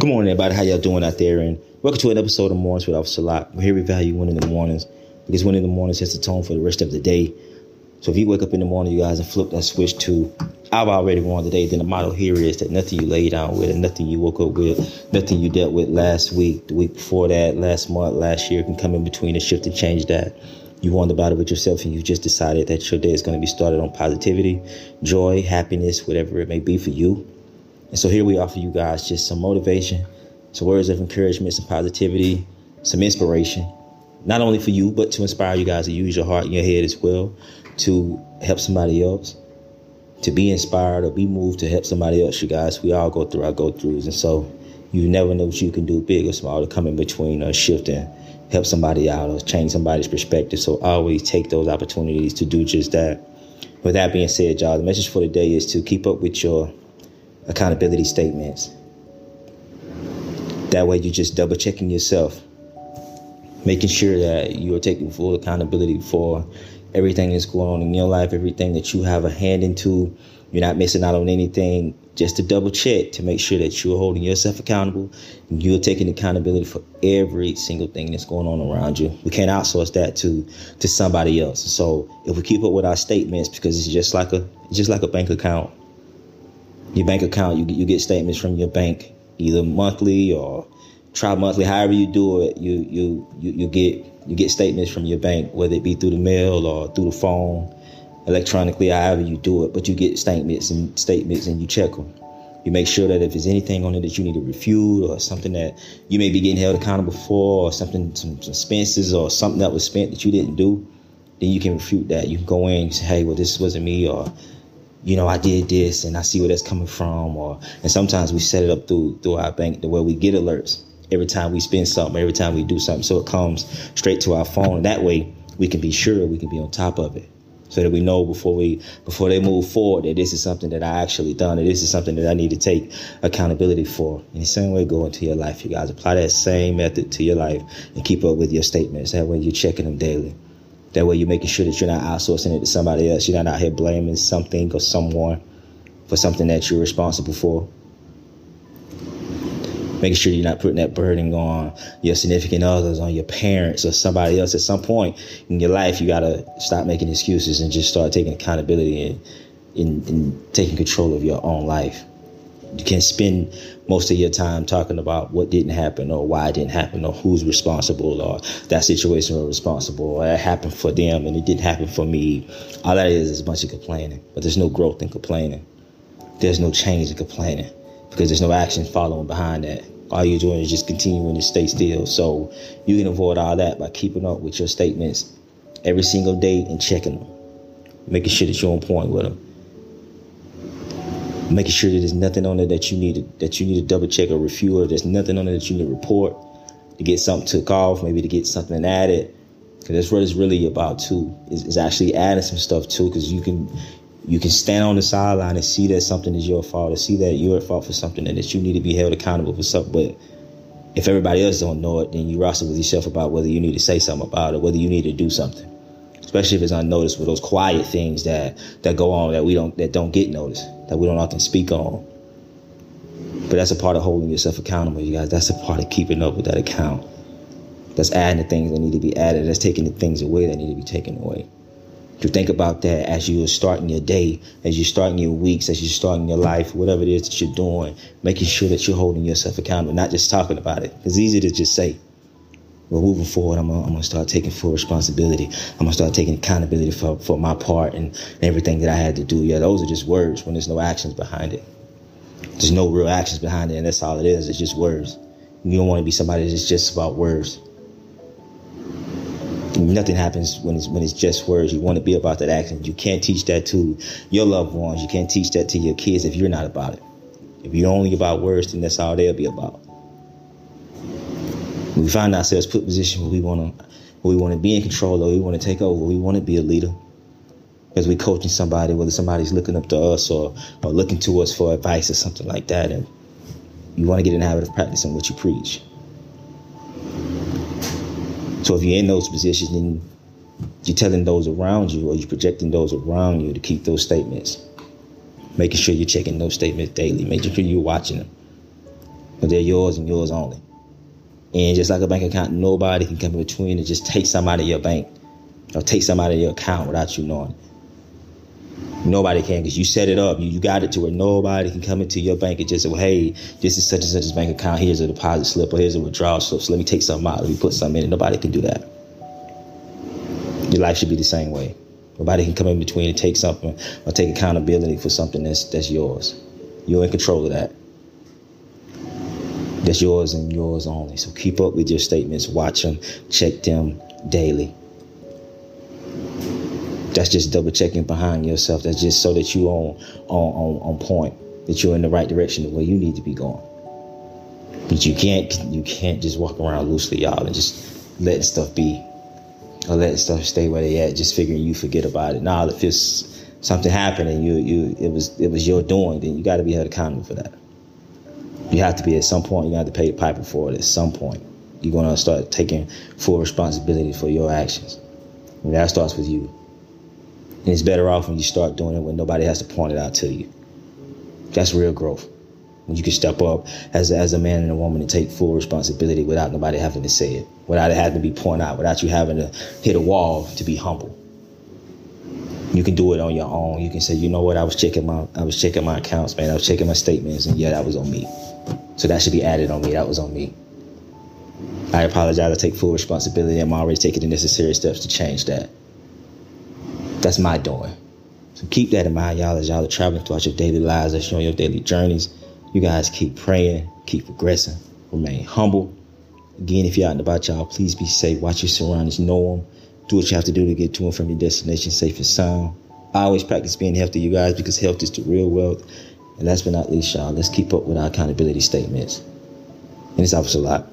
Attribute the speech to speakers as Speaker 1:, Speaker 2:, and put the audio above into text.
Speaker 1: Good morning, everybody. How y'all doing out there? And welcome to an episode of Mornings with Officer Locke. We're here we value winning in the mornings because winning in the mornings sets the tone for the rest of the day. So if you wake up in the morning, you guys, and flip that switch to I've already won today, then the motto here is that nothing you lay down with and nothing you woke up with, nothing you dealt with last week, the week before that, last month, last year can come in between and shift and change that. You won the battle with yourself and you just decided that your day is going to be started on positivity, joy, happiness, whatever it may be for you. And so here we offer you guys just some motivation, some words of encouragement, some positivity, some inspiration, not only for you, but to inspire you guys to use your heart and your head as well to help somebody else, to be inspired or be moved to help somebody else. You guys, we all go through our go throughs. And so you never know what you can do, big or small, to come in between or shift and help somebody out or change somebody's perspective. So always take those opportunities to do just that. With that being said, y'all, the message for today is to keep up with your accountability statements. That way, you're just double checking yourself, making sure that you are taking full accountability for everything that's going on in your life, everything that you have a hand into. You're not missing out on anything. Just to double check to make sure that you're holding yourself accountable and you're taking accountability for every single thing that's going on around you. We can't outsource that to to somebody else. So if we keep up with our statements, because it's just like a just like a bank account your bank account, you, you get statements from your bank either monthly or tri-monthly, however you do it. You you you, you get you get statements from your bank, whether it be through the mail or through the phone, electronically, however you do it. But you get statements and statements, and you check them. You make sure that if there's anything on it that you need to refute or something that you may be getting held accountable for or something, some, some expenses or something that was spent that you didn't do, then you can refute that. You can go in and say, hey, well, this wasn't me or you know, I did this and I see where that's coming from. Or and sometimes we set it up through through our bank the way we get alerts every time we spend something, every time we do something, so it comes straight to our phone. That way we can be sure we can be on top of it. So that we know before we before they move forward that this is something that I actually done, and this is something that I need to take accountability for. In the same way, go into your life, you guys. Apply that same method to your life and keep up with your statements. That way you're checking them daily. That way, you're making sure that you're not outsourcing it to somebody else. You're not out here blaming something or someone for something that you're responsible for. Making sure you're not putting that burden on your significant others, on your parents, or somebody else. At some point in your life, you gotta stop making excuses and just start taking accountability and, and, and taking control of your own life can spend most of your time talking about what didn't happen or why it didn't happen or who's responsible or that situation was responsible or that happened for them and it didn't happen for me. All that is is a bunch of complaining, but there's no growth in complaining. There's no change in complaining because there's no action following behind that. All you're doing is just continuing to stay still. So you can avoid all that by keeping up with your statements every single day and checking them, making sure that you're on point with them making sure that there's nothing on there that you need to, that you need to double check or refute, or there's nothing on there that you need to report to get something took off, maybe to get something added. Because that's what it's really about too. Is, is actually adding some stuff too, because you can you can stand on the sideline and see that something is your fault, or see that you're at fault for something, and that you need to be held accountable for something. But if everybody else don't know it, then you wrestle with yourself about whether you need to say something about it, whether you need to do something especially if it's unnoticed with those quiet things that that go on that we don't that don't get noticed that we don't often speak on. But that's a part of holding yourself accountable you guys. That's a part of keeping up with that account. That's adding the things that need to be added. That's taking the things away that need to be taken away. To think about that as you're starting your day as you're starting your weeks as you're starting your life whatever it is that you're doing making sure that you're holding yourself accountable not just talking about it. It's easy to just say well, moving forward, I'm gonna, I'm gonna start taking full responsibility. I'm gonna start taking accountability for, for my part and everything that I had to do. Yeah, those are just words when there's no actions behind it. There's no real actions behind it, and that's all it is. It's just words. You don't want to be somebody that's just about words. Nothing happens when it's when it's just words. You want to be about that action. You can't teach that to your loved ones. You can't teach that to your kids if you're not about it. If you're only about words, then that's all they'll be about we find ourselves put in position where we want to where we want to be in control or we want to take over, we want to be a leader. Because we're coaching somebody, whether somebody's looking up to us or, or looking to us for advice or something like that, and you want to get in the habit of practicing what you preach. So if you're in those positions, then you're telling those around you or you're projecting those around you to keep those statements. Making sure you're checking those statements daily, making sure you're watching them But they're yours and yours only. And just like a bank account, nobody can come in between and just take some out of your bank or take some out of your account without you knowing. Nobody can because you set it up. You, you got it to where nobody can come into your bank and just say, well, hey, this is such and such bank account. Here's a deposit slip or here's a withdrawal slip. So let me take something out. Let me put something in it. Nobody can do that. Your life should be the same way. Nobody can come in between and take something or take accountability for something that's that's yours. You're in control of that. That's yours and yours only. So keep up with your statements, watch them, check them daily. That's just double checking behind yourself. That's just so that you on on on, on point, that you're in the right direction of where you need to be going. But you can't you can't just walk around loosely, y'all, and just letting stuff be. Or letting stuff stay where they at, just figuring you forget about it. Now if it's something happened and you you it was it was your doing, then you gotta be held accountable for that. You have to be at some point, you have to pay the piper for it at some point. You're gonna start taking full responsibility for your actions. And that starts with you. And it's better off when you start doing it when nobody has to point it out to you. That's real growth. When you can step up as a, as a man and a woman and take full responsibility without nobody having to say it, without it having to be pointed out, without you having to hit a wall to be humble. You can do it on your own. You can say, you know what, I was checking my I was checking my accounts, man. I was checking my statements, and yeah, that was on me. So that should be added on me. That was on me. I apologize. I take full responsibility. I'm already taking the necessary steps to change that. That's my doing. So keep that in mind, y'all, as y'all are traveling throughout your daily lives, as you're on your daily journeys. You guys keep praying, keep progressing, remain humble. Again, if you're out and about, y'all, please be safe. Watch your surroundings, know them. Do what you have to do to get to and from your destination safe and sound. I always practice being healthy, you guys, because health is the real wealth. And last but not least, y'all, let's keep up with our accountability statements. And this helps a lot.